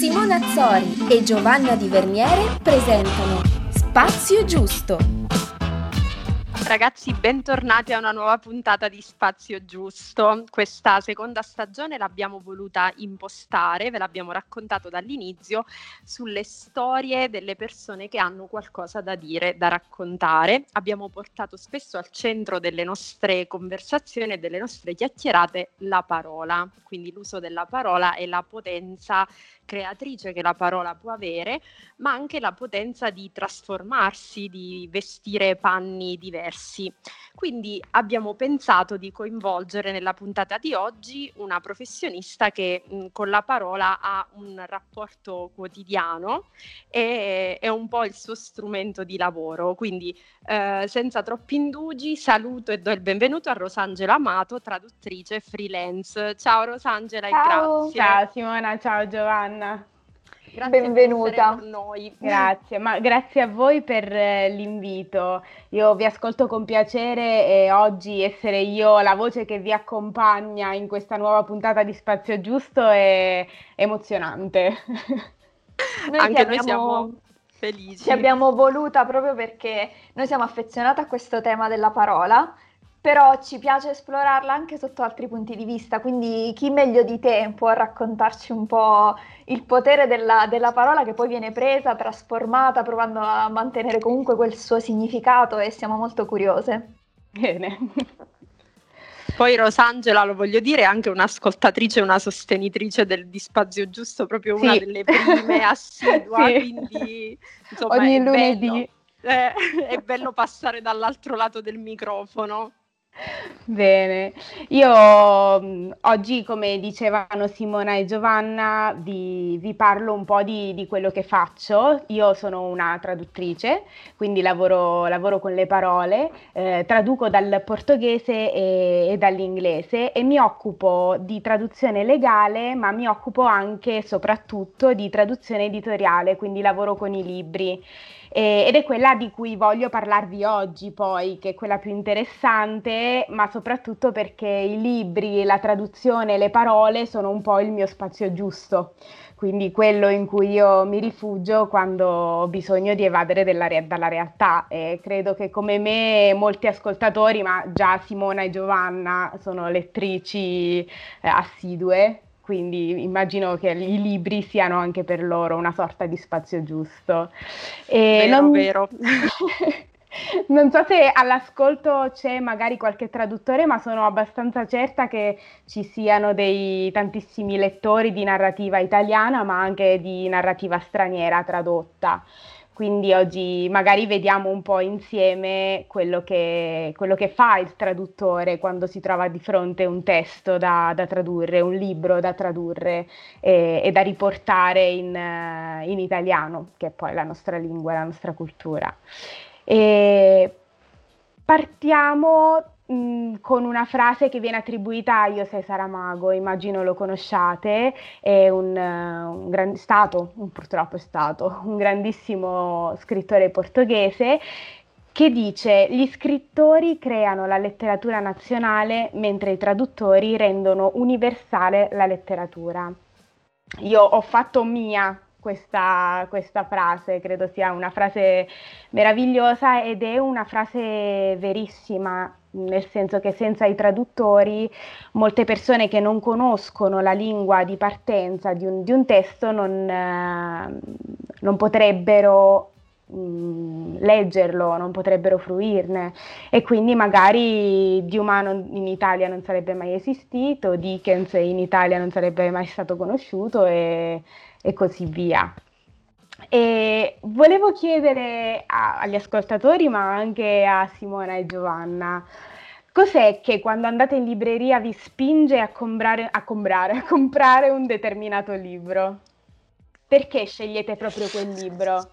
Simona Azzori e Giovanna Di Verniere presentano Spazio Giusto. Ragazzi, bentornati a una nuova puntata di Spazio Giusto. Questa seconda stagione l'abbiamo voluta impostare, ve l'abbiamo raccontato dall'inizio, sulle storie delle persone che hanno qualcosa da dire, da raccontare. Abbiamo portato spesso al centro delle nostre conversazioni e delle nostre chiacchierate la parola, quindi l'uso della parola e la potenza creatrice che la parola può avere, ma anche la potenza di trasformarsi, di vestire panni diversi. Quindi abbiamo pensato di coinvolgere nella puntata di oggi una professionista che mh, con la parola ha un rapporto quotidiano e è un po' il suo strumento di lavoro. Quindi eh, senza troppi indugi saluto e do il benvenuto a Rosangela Amato, traduttrice freelance. Ciao Rosangela ciao. e grazie. Ciao Simona, ciao Giovanna. Grazie Benvenuta. Per noi. Grazie, ma grazie a voi per eh, l'invito. Io vi ascolto con piacere e oggi essere io la voce che vi accompagna in questa nuova puntata di Spazio Giusto è emozionante. Noi Anche noi siamo felici. Ci abbiamo voluta proprio perché noi siamo affezionati a questo tema della parola però ci piace esplorarla anche sotto altri punti di vista, quindi chi meglio di te può raccontarci un po' il potere della, della, parola che poi viene presa, trasformata, provando a mantenere comunque quel suo significato e siamo molto curiose. Bene. Poi Rosangela, lo voglio dire, è anche un'ascoltatrice, una sostenitrice del di Spazio Giusto, proprio una sì. delle prime assidua, sì. quindi insomma, ogni lunedì. Bello, eh, è bello passare dall'altro lato del microfono. Bene, io mm, oggi, come dicevano Simona e Giovanna, vi, vi parlo un po' di, di, quello che faccio. Io sono una traduttrice, quindi lavoro, lavoro con le parole, eh, traduco dal portoghese e, e dall'inglese e mi occupo di traduzione legale, ma mi occupo anche e soprattutto di traduzione editoriale, quindi lavoro con i libri eh, ed è quella di cui voglio parlarvi oggi poi, che è quella più interessante, ma soprattutto perché i libri, la traduzione, le parole sono un po' il mio spazio giusto, quindi quello in cui io mi rifugio quando ho bisogno di evadere re- dalla realtà. E credo che come me molti ascoltatori, ma già Simona e Giovanna sono lettrici eh, assidue, quindi immagino che i libri siano anche per loro una sorta di spazio giusto. E vero, non... vero. non so se all'ascolto c'è magari qualche traduttore, ma sono abbastanza certa che ci siano dei tantissimi lettori di narrativa italiana, ma anche di narrativa straniera tradotta. Quindi oggi magari vediamo un po' insieme quello che, quello che fa il traduttore quando si trova di fronte un testo da, da tradurre, un libro da tradurre e, e da riportare in, in, italiano, che è poi la nostra lingua, la nostra cultura. E partiamo Con una frase che viene attribuita a José Saramago, immagino lo conosciate, è un, un gran, stato, purtroppo è stato, un grandissimo scrittore portoghese che dice gli scrittori creano la letteratura nazionale mentre i traduttori rendono universale la letteratura. Io ho fatto mia questa, questa, frase, credo sia una frase meravigliosa ed è una frase verissima nel senso che senza i traduttori molte persone che non conoscono la lingua di partenza di un, di un testo non, eh, non potrebbero mm, leggerlo, non potrebbero fruirne. E quindi magari di umano in Italia non sarebbe mai esistito, Dickens in Italia non sarebbe mai stato conosciuto e, e così via. E volevo chiedere a, agli ascoltatori, ma anche a Simona e Giovanna, cos'è che quando andate in libreria vi spinge a, comprare, a, comprare, a comprare un determinato libro? Perché scegliete proprio quel libro?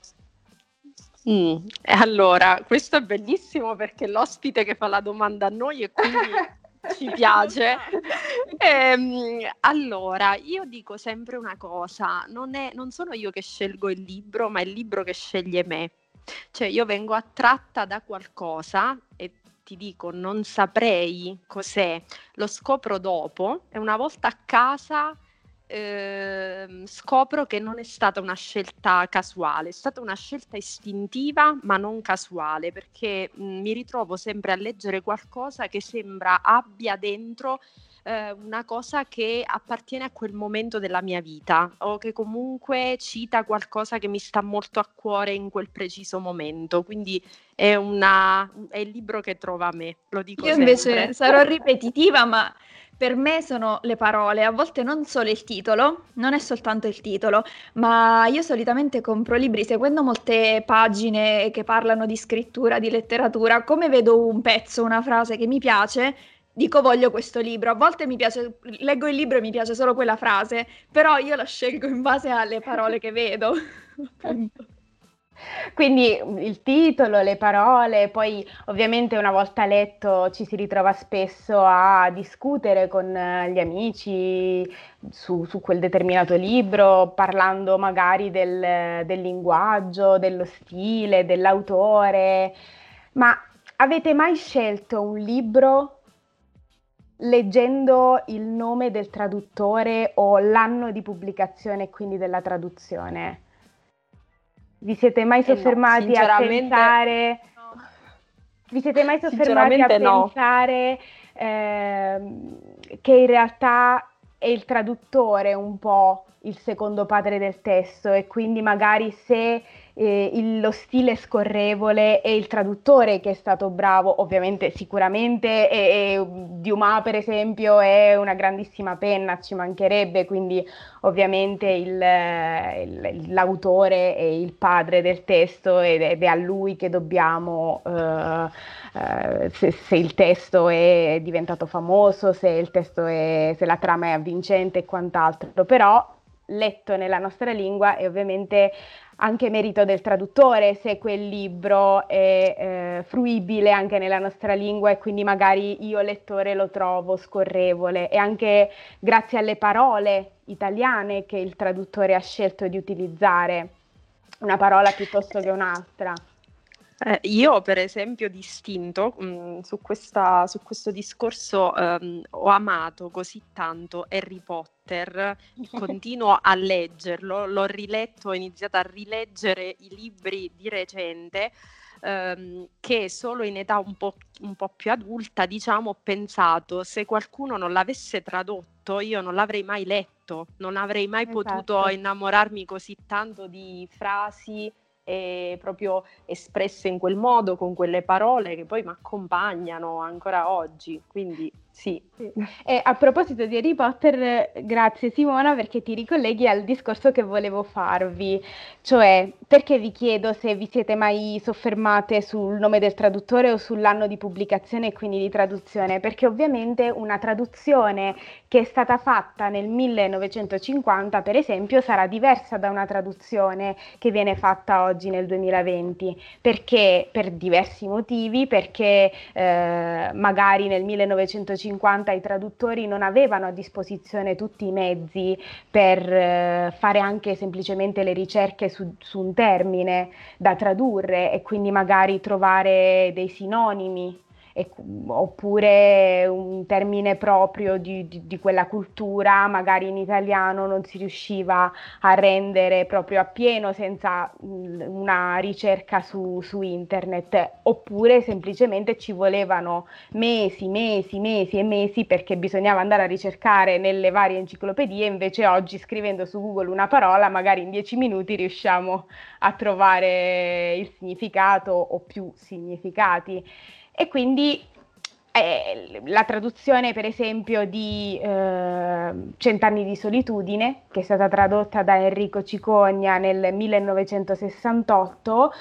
Mm, allora, questo è bellissimo perché l'ospite che fa la domanda a noi e quindi ci piace. Ehm, allora, io dico sempre una cosa, non, è, non sono io che scelgo il libro, ma è il libro che sceglie me. Cioè io vengo attratta da qualcosa e ti dico non saprei cos'è, lo scopro dopo e una volta a casa eh, scopro che non è stata una scelta casuale, è stata una scelta istintiva ma non casuale perché mh, mi ritrovo sempre a leggere qualcosa che sembra abbia dentro eh, una cosa che appartiene a quel momento della mia vita o che comunque cita qualcosa che mi sta molto a cuore in quel preciso momento. Quindi è, una, è il libro che trova me, lo dico Io sempre. invece sarò ripetitiva, ma per me sono le parole, a volte non solo il titolo, non è soltanto il titolo, ma io solitamente compro libri seguendo molte pagine che parlano di scrittura, di letteratura, come vedo un pezzo, una frase che mi piace, dico voglio questo libro. A volte mi piace, leggo il libro e mi piace solo quella frase, però io la scelgo in base alle parole che vedo. Quindi il titolo, le parole, poi ovviamente una volta letto ci si ritrova spesso a discutere con gli amici su, su quel determinato libro, parlando magari del, del linguaggio, dello stile, dell'autore. Ma avete mai scelto un libro leggendo il nome del traduttore o l'anno di pubblicazione e quindi della traduzione? Vi siete mai soffermati eh no, a pensare? No. Vi siete mai soffermati a no. pensare eh, che in realtà è il traduttore un po' il secondo padre del testo e quindi magari se eh, il, lo stile scorrevole e il traduttore che è stato bravo, ovviamente sicuramente e, e Dumas per esempio è una grandissima penna, ci mancherebbe, quindi ovviamente il, il, l'autore è il padre del testo ed, ed è a lui che dobbiamo, uh, uh, se, se, il testo è diventato famoso, se, testo è, se la trama è avvincente e quant'altro, però letto nella nostra lingua è ovviamente anche merito del traduttore se quel libro è eh, fruibile anche nella nostra lingua e quindi magari io lettore lo trovo scorrevole e anche grazie alle parole italiane che il traduttore ha scelto di utilizzare una parola piuttosto che un'altra. Eh, io, per esempio, distinto mh, mm, su, questa, su, questo discorso ehm, ho amato così tanto Harry Potter, continuo a leggerlo, l'ho riletto, ho iniziato a rileggere i libri di recente. Ehm, che solo in età un po', un po' più adulta, diciamo, ho pensato se qualcuno non l'avesse tradotto, io non l'avrei mai letto, non avrei mai esatto. potuto innamorarmi così tanto di frasi e proprio espresse in quel modo, con quelle parole che poi mi accompagnano ancora oggi. Quindi sì. sì. E a proposito di Harry Potter, grazie Simona perché ti ricolleghi al discorso che volevo farvi, cioè perché vi chiedo se vi siete mai soffermate sul nome del traduttore o sull'anno di pubblicazione e quindi di traduzione, perché ovviamente una traduzione che è stata fatta nel 1950, per esempio, sarà diversa da una traduzione che viene fatta oggi nel 2020, perché per diversi motivi, perché eh, magari nel 1950 50 i traduttori non avevano a disposizione tutti i mezzi per eh, fare anche semplicemente le ricerche su, su un termine da tradurre e quindi magari trovare dei sinonimi e, oppure un termine proprio di, di, di, quella cultura, magari in italiano non si riusciva a rendere proprio appieno senza una ricerca su, su internet, oppure semplicemente ci volevano mesi, mesi, mesi e mesi perché bisognava andare a ricercare nelle varie enciclopedie, invece oggi scrivendo su Google una parola, magari in dieci minuti riusciamo a trovare il significato o più significati. E quindi eh, la traduzione, per esempio, di eh, Cent'anni di solitudine, che è stata tradotta da Enrico Cicogna nel 1968,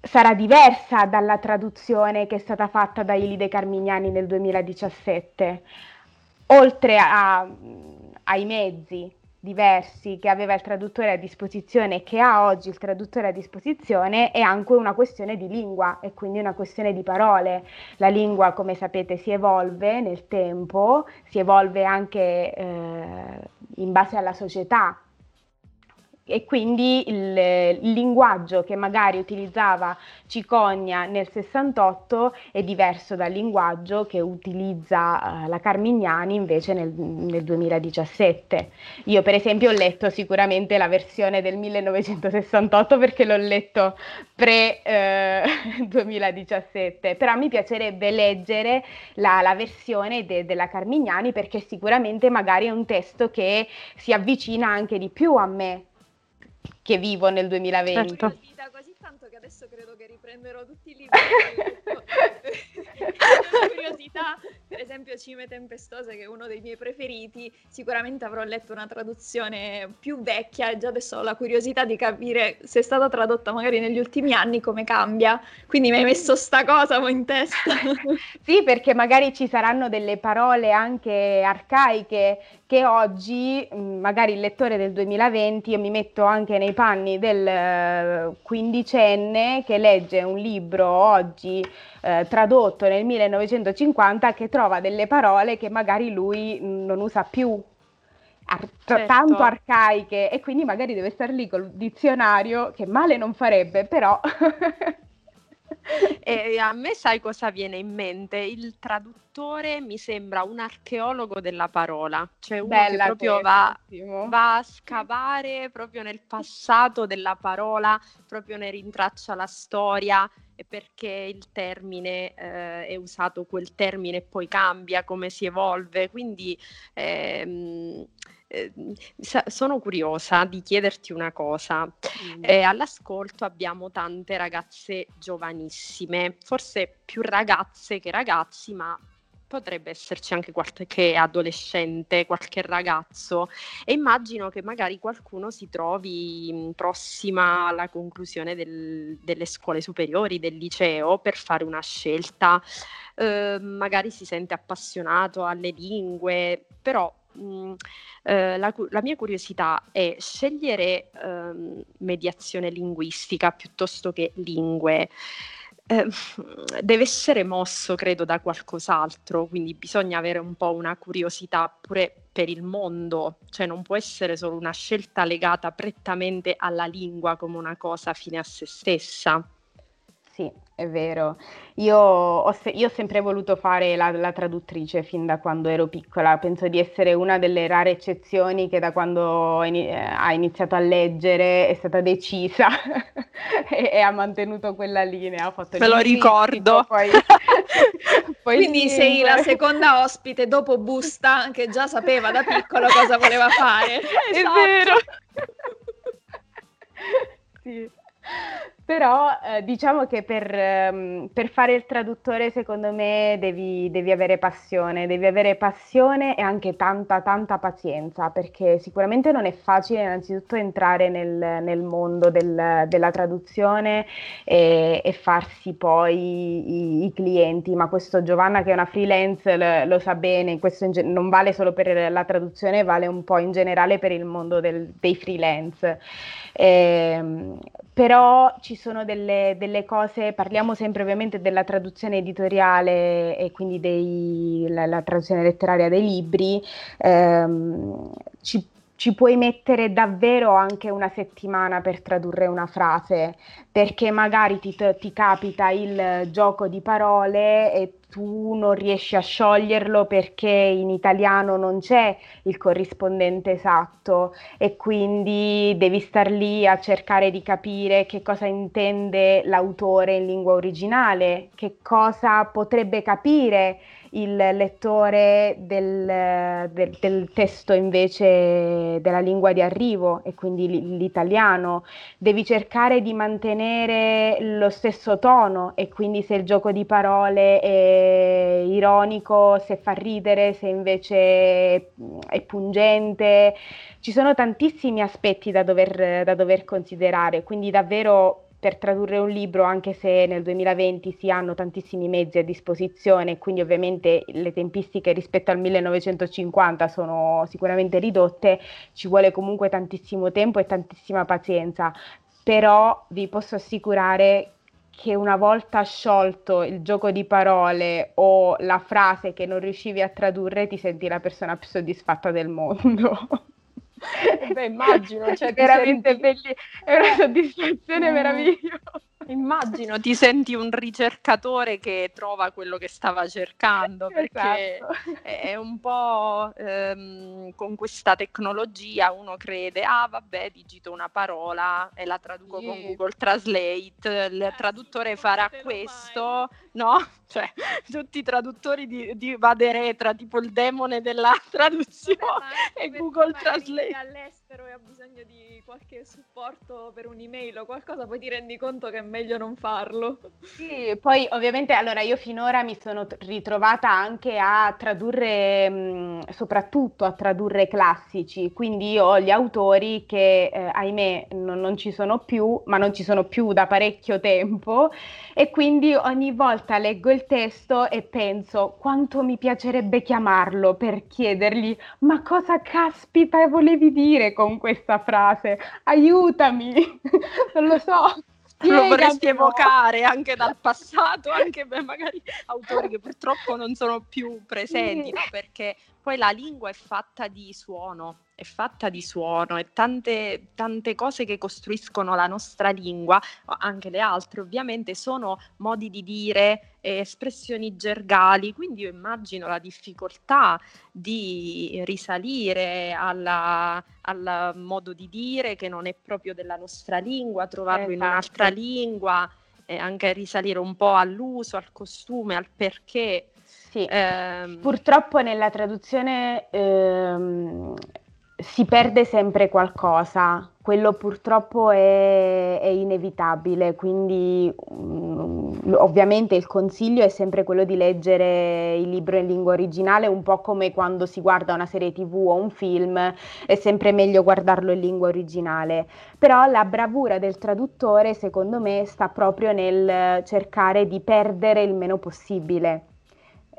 sarà diversa dalla traduzione che è stata fatta da Ilide Carmignani nel 2017. Oltre a, ai mezzi diversi che aveva il traduttore a disposizione e che ha oggi il traduttore a disposizione è anche una questione di lingua e quindi una questione di parole. La lingua, come sapete, si evolve nel tempo, si evolve anche eh, in base alla società e quindi il, il, linguaggio che magari utilizzava Cicogna nel 68 è diverso dal linguaggio che utilizza uh, la Carmignani invece nel, nel, 2017. Io per esempio ho letto sicuramente la versione del 1968 perché l'ho letto pre eh, 2017, però mi piacerebbe leggere la, la versione de, della Carmignani perché sicuramente magari è un testo che si avvicina anche di più a me che vivo nel 2020. Certo tanto che adesso credo che riprenderò tutti i libri. curiosità, per esempio Cime Tempestose, che è uno dei miei preferiti, sicuramente avrò letto una traduzione più vecchia e già adesso ho la curiosità di capire se è stata tradotta magari negli ultimi anni, come cambia. Quindi mi hai messo sta cosa in testa. sì, perché magari ci saranno delle parole anche arcaiche che oggi, mm, magari il lettore del 2020, io mi metto anche nei panni del eh, 15 sedicenne che legge un libro oggi eh, tradotto nel 1950 che trova delle parole che magari lui mm, non usa più, ar- certo. tanto arcaiche e quindi magari deve star lì col dizionario che male non farebbe, però e a me sai cosa viene in mente? Il traduttore mi sembra un archeologo della parola, cioè uno Bella che proprio va, va, a scavare proprio nel passato della parola, proprio ne rintraccia la storia e perché il termine eh, è usato quel termine e poi cambia, come si evolve, quindi ehm, Ehm, sono curiosa di chiederti una cosa. Mm. Eh, all'ascolto abbiamo tante ragazze giovanissime, forse più ragazze che ragazzi, ma potrebbe esserci anche qualche adolescente, qualche ragazzo e immagino che magari qualcuno si trovi mm, prossima alla conclusione del, delle scuole superiori, del liceo, per fare una scelta, eh, magari si sente appassionato alle lingue, però mm, eh, la, la, mia curiosità è scegliere ehm, mediazione linguistica piuttosto che lingue. Eh, deve essere mosso, credo, da qualcos'altro, quindi bisogna avere un po' una curiosità pure per il mondo, cioè non può essere solo una scelta legata prettamente alla lingua come una cosa fine a se stessa. Sì, è vero. Io ho, se- io ho sempre voluto fare la, la traduttrice fin da quando ero piccola. Penso di essere una delle rare eccezioni che da quando ini- eh, ha iniziato a leggere è stata decisa e, e ha mantenuto quella linea. Ha fatto Me lo ricordo. Poi, poi Quindi sei la seconda ospite dopo Busta che già sapeva da piccolo cosa voleva fare. È esatto. vero. sì. Però eh, diciamo che per, ehm, per, fare il traduttore secondo me devi, devi, avere passione, devi avere passione e anche tanta tanta pazienza perché sicuramente non è facile innanzitutto entrare nel, nel mondo del, della traduzione e, e farsi poi i, i, clienti, ma questo Giovanna che è una freelance lo, lo sa bene, questo in, non vale solo per la traduzione, vale un po' in generale per il mondo del, dei freelance. Eh, però ci sono delle, delle, cose, parliamo sempre ovviamente della traduzione editoriale e quindi dei, la, la, traduzione letteraria dei libri, ehm, ci, ci puoi mettere davvero anche una settimana per tradurre una frase, perché magari ti, ti capita il gioco di parole e tu non riesci a scioglierlo perché in italiano non c'è il corrispondente esatto e quindi devi star lì a cercare di capire che cosa intende l'autore in lingua originale, che cosa potrebbe capire il lettore del, del, del, testo invece della lingua di arrivo e quindi l'italiano. Devi cercare di mantenere lo stesso tono e quindi se il gioco di parole è ironico, se fa ridere, se invece è pungente. Ci sono tantissimi aspetti da dover, da dover considerare, quindi davvero per tradurre un libro, anche se nel 2020 si hanno tantissimi mezzi a disposizione, quindi ovviamente le tempistiche rispetto al 1950 sono sicuramente ridotte, ci vuole comunque tantissimo tempo e tantissima pazienza, però vi posso assicurare che una volta sciolto il gioco di parole o la frase che non riuscivi a tradurre, ti senti la persona più soddisfatta del mondo. Beh, immagino, cioè, veramente senti... belli, è una soddisfazione mm. meravigliosa. Immagino ti senti un ricercatore che trova quello che stava cercando, perché esatto. è un po' ehm, con questa tecnologia uno crede, ah vabbè, digito una parola e la traduco sì. con Google Translate, il eh, traduttore farà questo, no? Cioè, tutti i traduttori di, di Vaderetra, tipo il demone della traduzione e Google Translate. all'estero e ha bisogno di qualche supporto per un'email o qualcosa, poi ti rendi conto che meglio non farlo. Sì, poi ovviamente allora io finora mi sono ritrovata anche a tradurre, mh, soprattutto a tradurre classici, quindi io ho gli autori che eh, ahimè non, non ci sono più, ma non ci sono più da parecchio tempo e quindi ogni volta leggo il testo e penso quanto mi piacerebbe chiamarlo per chiedergli ma cosa caspita volevi dire con questa frase? Aiutami, non lo so lo vorresti evocare anche dal passato, anche per magari autori che purtroppo non sono più presenti, no? perché poi la lingua è fatta di suono, è fatta di suono e tante, tante cose che costruiscono la nostra lingua, anche le altre ovviamente, sono modi di dire, espressioni gergali, quindi io immagino la difficoltà di risalire alla, al modo di dire che non è proprio della nostra lingua, trovarlo esatto. in un'altra lingua e anche risalire un po' all'uso, al costume, al perché sì, ehm... purtroppo nella traduzione ehm, si perde sempre qualcosa, quello purtroppo è, è inevitabile, quindi um, ovviamente il consiglio è sempre quello di leggere il libro in lingua originale, un po' come quando si guarda una serie tv o un film, è sempre meglio guardarlo in lingua originale, però la bravura del traduttore secondo me sta proprio nel cercare di perdere il meno possibile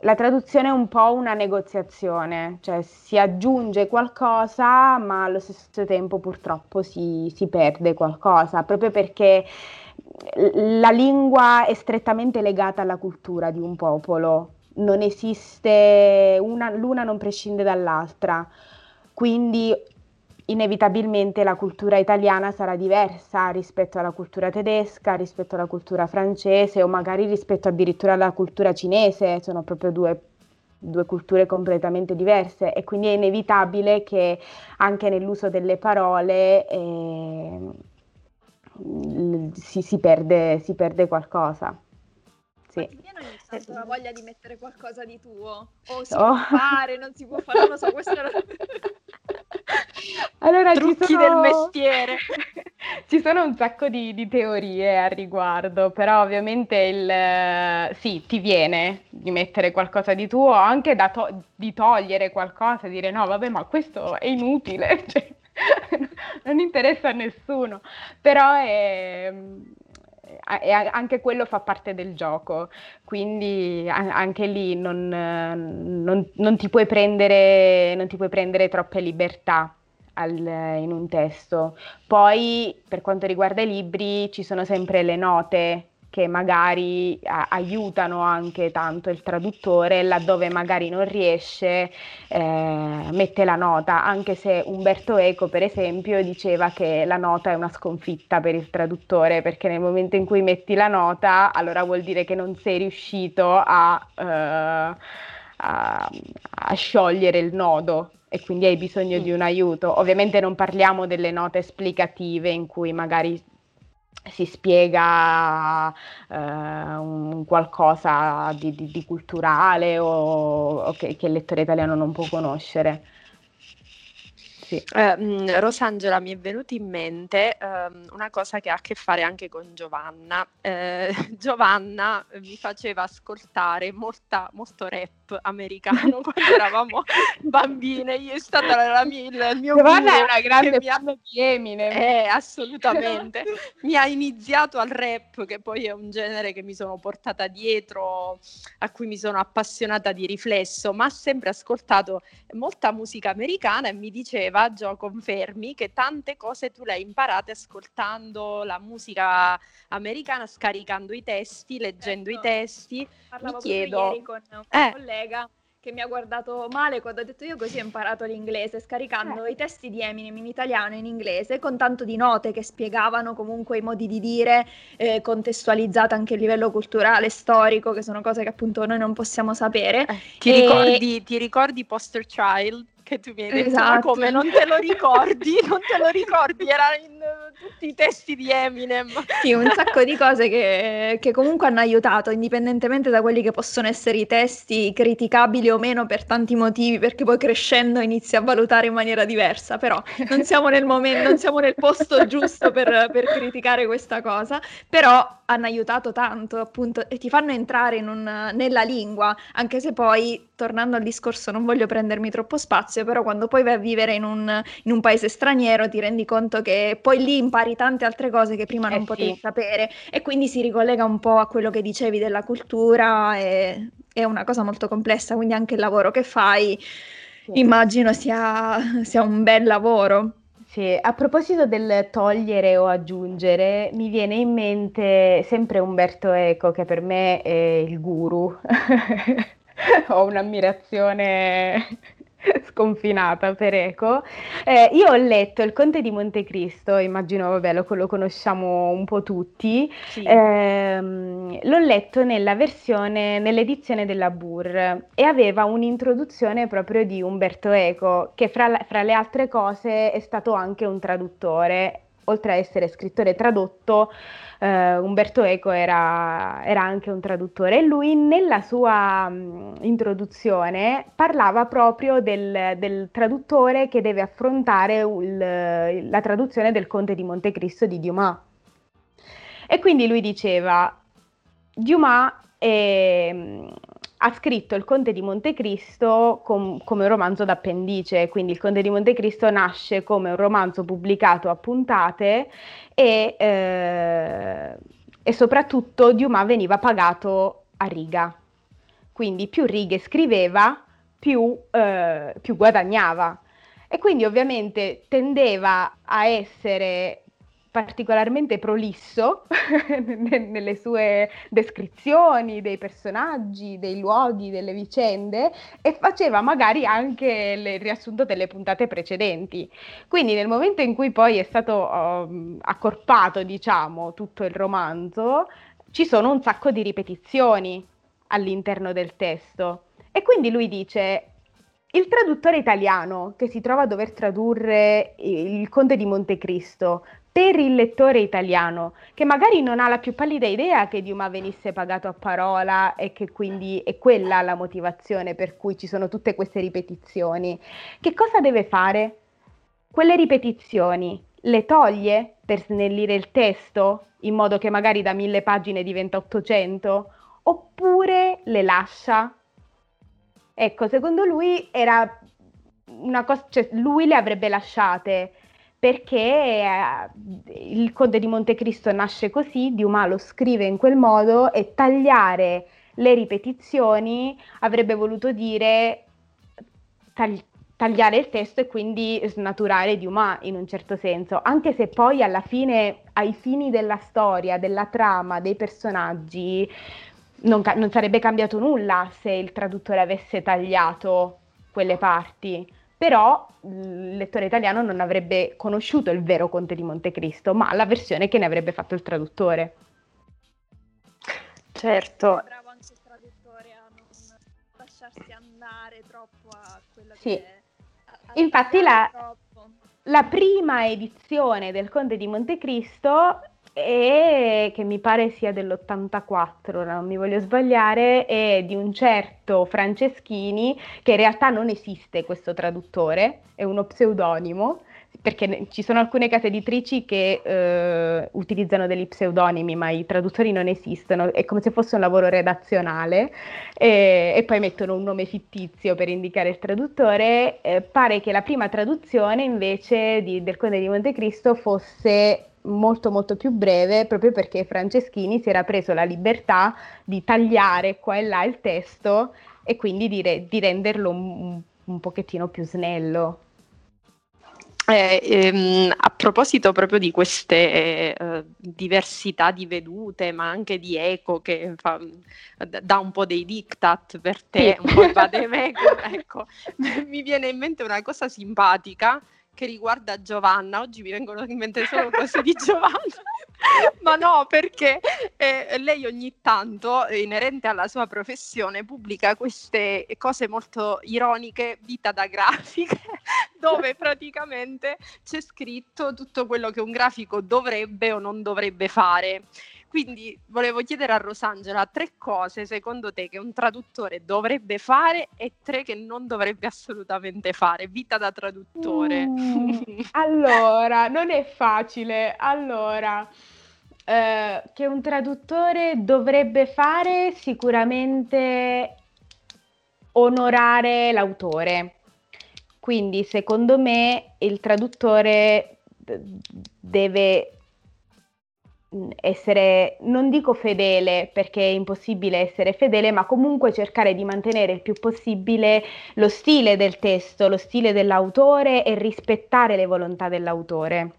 la traduzione è un po' una negoziazione, cioè si aggiunge qualcosa ma allo stesso tempo purtroppo si, si perde qualcosa, proprio perché la lingua è strettamente legata alla cultura di un popolo, non esiste, una, l'una non prescinde dall'altra, quindi inevitabilmente la cultura italiana sarà diversa rispetto alla cultura tedesca, rispetto alla cultura francese o magari rispetto addirittura alla cultura cinese, sono proprio due, due culture completamente diverse e quindi è inevitabile che anche nell'uso delle parole eh, si, si, perde, si perde qualcosa. Sì. Ma ti viene ogni tanto la voglia di mettere qualcosa di tuo? O si oh. può fare, non si può fare, non lo so, questo era... Allora, Trucchi sono... del mestiere. ci sono un sacco di, di, teorie a riguardo, però ovviamente il sì, ti viene di mettere qualcosa di tuo, anche to- di togliere qualcosa, dire no, vabbè, ma questo è inutile, cioè, non interessa a nessuno, però è, anche quello fa parte del gioco, quindi anche lì non, non, non, ti, puoi prendere, non ti puoi prendere troppe libertà al, in un testo. Poi per quanto riguarda i libri ci sono sempre le note che magari a- aiutano anche tanto il traduttore, laddove magari non riesce, eh, mette la nota, anche se Umberto Eco, per esempio, diceva che la nota è una sconfitta per il traduttore, perché nel momento in cui metti la nota, allora vuol dire che non sei riuscito a, eh, a, a sciogliere il nodo e quindi hai bisogno di un aiuto. Ovviamente non parliamo delle note esplicative in cui magari si spiega eh, un qualcosa di, di, di culturale o, o che, che il lettore italiano non può conoscere. Sì. Eh, Rosangela mi è venuta in mente ehm, una cosa che ha a che fare anche con Giovanna. Eh, Giovanna mi faceva ascoltare molta, molto rap americano quando eravamo bambine. Io è stata la mia, il mio Giovanna è una grande ha... di Eminem. Eh, assolutamente. mi ha iniziato al rap, che poi è un genere che mi sono portata dietro, a cui mi sono appassionata di riflesso, ma ha sempre ascoltato molta musica americana e mi diceva Gio, confermi che tante cose tu le hai imparate ascoltando la musica americana, scaricando i testi, leggendo certo. i testi. Parlavo Mi chiedo... ieri con un eh. collega che mi ha guardato male quando ho detto io così ho imparato l'inglese, scaricando eh. i testi di Eminem in italiano e in inglese, con tanto di note che spiegavano comunque i modi di dire, eh, contestualizzate anche a livello culturale, storico, che sono cose che appunto noi non possiamo sapere. Eh, ti, e... ricordi, ti ricordi Poster Child? Che tu mi hai detto esatto. come non te lo ricordi, non te lo ricordi, era in uh, tutti i testi di Eminem. Sì, un sacco di cose che, che, comunque hanno aiutato, indipendentemente da quelli che possono essere i testi criticabili o meno per tanti motivi, perché poi crescendo inizi a valutare in maniera diversa, però non siamo nel, momento, non siamo nel posto giusto per, per criticare questa cosa, però hanno aiutato tanto appunto e ti fanno entrare un, nella lingua, anche se poi, tornando al discorso, non voglio prendermi troppo spazio, però quando poi vai a vivere in un, in un paese straniero ti rendi conto che poi lì impari tante altre cose che prima non eh potevi sì. sapere e quindi si ricollega un po' a quello che dicevi della cultura, e, è una cosa molto complessa, quindi anche il lavoro che fai sì. immagino sia, sia un bel lavoro. Sì, a proposito del togliere o aggiungere, mi viene in mente sempre Umberto Eco, che per me è il guru. Ho un'ammirazione sconfinata per Eco. Eh, io ho letto Il Conte di Montecristo, immagino, vabbè, lo, lo conosciamo un po' tutti. Sì. Eh, l'ho letto nella versione, nell'edizione della Burr e aveva un'introduzione proprio di Umberto Eco, che fra, fra le altre cose è stato anche un traduttore, oltre a essere scrittore tradotto Uh, Umberto Eco era, era, anche un traduttore e lui nella sua um, introduzione parlava proprio del, del, traduttore che deve affrontare il, la traduzione del Conte di Montecristo di Dumas. E quindi lui diceva, Dumas è, ha scritto Il Conte di Montecristo com- come un romanzo d'appendice, quindi Il Conte di Montecristo nasce come un romanzo pubblicato a puntate e, eh, e soprattutto Dumas veniva pagato a riga, quindi più righe scriveva, più, eh, più guadagnava. E quindi ovviamente tendeva a essere particolarmente prolisso nelle sue descrizioni dei personaggi, dei luoghi, delle vicende e faceva magari anche il riassunto delle puntate precedenti. Quindi nel momento in cui poi è stato um, accorpato, diciamo, tutto il romanzo, ci sono un sacco di ripetizioni all'interno del testo. E quindi lui dice, il traduttore italiano che si trova a dover tradurre il Conte di Montecristo per il lettore italiano, che magari non ha la più pallida idea che Diuma venisse pagato a parola e che quindi è quella la motivazione per cui ci sono tutte queste ripetizioni, che cosa deve fare? Quelle ripetizioni le toglie per snellire il testo in modo che magari da mille pagine diventa 800 oppure le lascia? Ecco, secondo lui era una cosa, cioè lui le avrebbe lasciate perché eh, il Conte di Montecristo nasce così, Dumas lo scrive in quel modo e tagliare le ripetizioni avrebbe voluto dire tagli- tagliare il testo e quindi snaturare Dumas in un certo senso, anche se poi alla fine, ai fini della storia, della trama, dei personaggi, non, ca- non sarebbe cambiato nulla se il traduttore avesse tagliato quelle parti però il lettore italiano non avrebbe conosciuto il vero Conte di Montecristo, ma la versione che ne avrebbe fatto il traduttore. Certo. Bravo anche il traduttore a non lasciarsi andare troppo a quello sì. che... A, a Infatti la, la prima edizione del Conte di Montecristo e che mi pare sia dell'84, non mi voglio sbagliare, è di un certo Franceschini, che in realtà non esiste questo traduttore, è uno pseudonimo, perché ci sono alcune case editrici che eh, utilizzano degli pseudonimi, ma i traduttori non esistono, è come se fosse un lavoro redazionale e, e poi mettono un nome fittizio per indicare il traduttore. Eh, pare che la prima traduzione invece di, del Conde di Montecristo fosse molto molto più breve proprio perché Franceschini si era preso la libertà di tagliare qua e là il testo e quindi di, re- di renderlo un, un, pochettino più snello. Eh, ehm, a proposito proprio di queste eh, diversità di vedute, ma anche di eco che fa, dà un po' dei diktat per te, sì. un po' vademecum, ecco, mi viene in mente una cosa simpatica che riguarda Giovanna. Oggi mi vengono in mente solo cose di Giovanna. Ma no, perché eh, lei ogni tanto, inerente alla sua professione, pubblica queste cose molto ironiche, vita da grafiche, dove praticamente c'è scritto tutto quello che un grafico dovrebbe o non dovrebbe fare. Quindi volevo chiedere a Rosangela tre cose secondo te che un traduttore dovrebbe fare e tre che non dovrebbe assolutamente fare. Vita da traduttore. Mm, allora, non è facile. Allora, eh, che un traduttore dovrebbe fare sicuramente onorare l'autore. Quindi, secondo me, il traduttore deve essere, non dico fedele perché è impossibile essere fedele, ma comunque cercare di mantenere il più possibile lo stile del testo, lo stile dell'autore e rispettare le volontà dell'autore.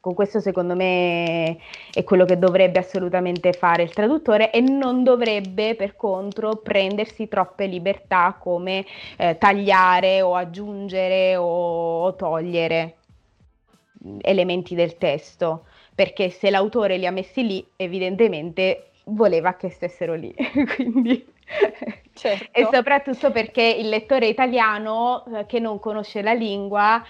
Con questo secondo me è quello che dovrebbe assolutamente fare il traduttore e non dovrebbe per contro prendersi troppe libertà come eh, tagliare o aggiungere o, o togliere elementi del testo perché se l'autore li ha messi lì, evidentemente voleva che stessero lì. Quindi... Certo. e soprattutto perché il lettore italiano eh, che non conosce la lingua,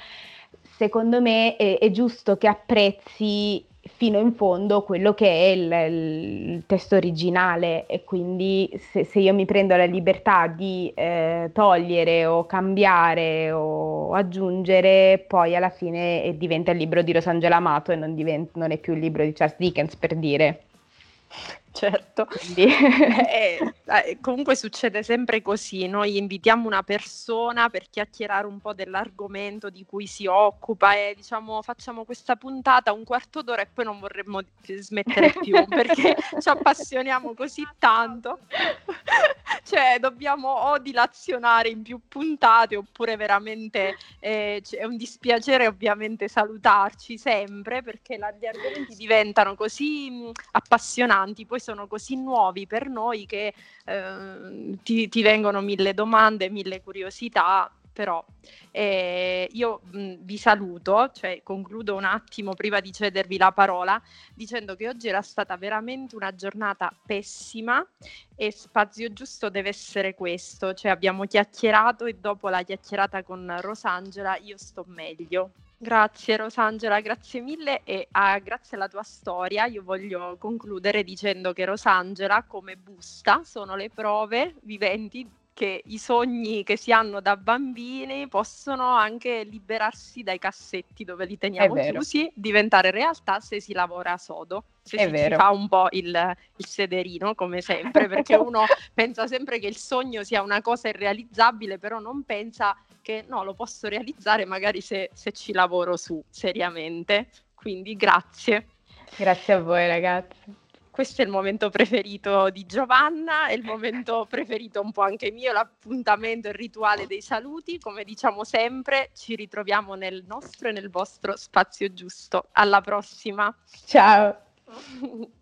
secondo me è, è giusto che apprezzi fino in fondo quello che è il, il testo originale e quindi se, se, io mi prendo la libertà di eh, togliere o cambiare o aggiungere, poi alla fine diventa il libro di Rosangela Amato e non, diventa, non è più il libro di Charles Dickens per dire. Certo, eh, eh, comunque succede sempre così, noi invitiamo una persona per chiacchierare un po' dell'argomento di cui si occupa e diciamo facciamo questa puntata un quarto d'ora e poi non vorremmo smettere più perché ci appassioniamo così tanto, cioè dobbiamo o dilazionare in più puntate oppure veramente eh, è un dispiacere ovviamente salutarci sempre perché la, gli argomenti diventano così appassionanti, poi sono così nuovi per noi che eh, ti, ti, vengono mille domande, mille curiosità. Però eh, io mh, vi saluto, cioè concludo un attimo prima di cedervi la parola dicendo che oggi era stata veramente una giornata pessima e spazio giusto deve essere questo, cioè abbiamo chiacchierato e dopo la chiacchierata con Rosangela io sto meglio. Grazie Rosangela, grazie mille e ah, grazie alla tua storia io voglio concludere dicendo che Rosangela come busta sono le prove viventi che i sogni che si hanno da bambini possono anche liberarsi dai cassetti dove li teniamo chiusi, diventare realtà se si lavora sodo, se si, si, fa un po' il, il sederino come sempre, perché uno pensa sempre che il sogno sia una cosa irrealizzabile, però non pensa che no, lo posso realizzare magari se, se ci lavoro su seriamente. Quindi grazie. Grazie a voi ragazzi questo è il momento preferito di Giovanna, è il momento preferito un po' anche mio, l'appuntamento, il rituale dei saluti. Come diciamo sempre, ci ritroviamo nel nostro e nel vostro spazio giusto. Alla prossima. Ciao.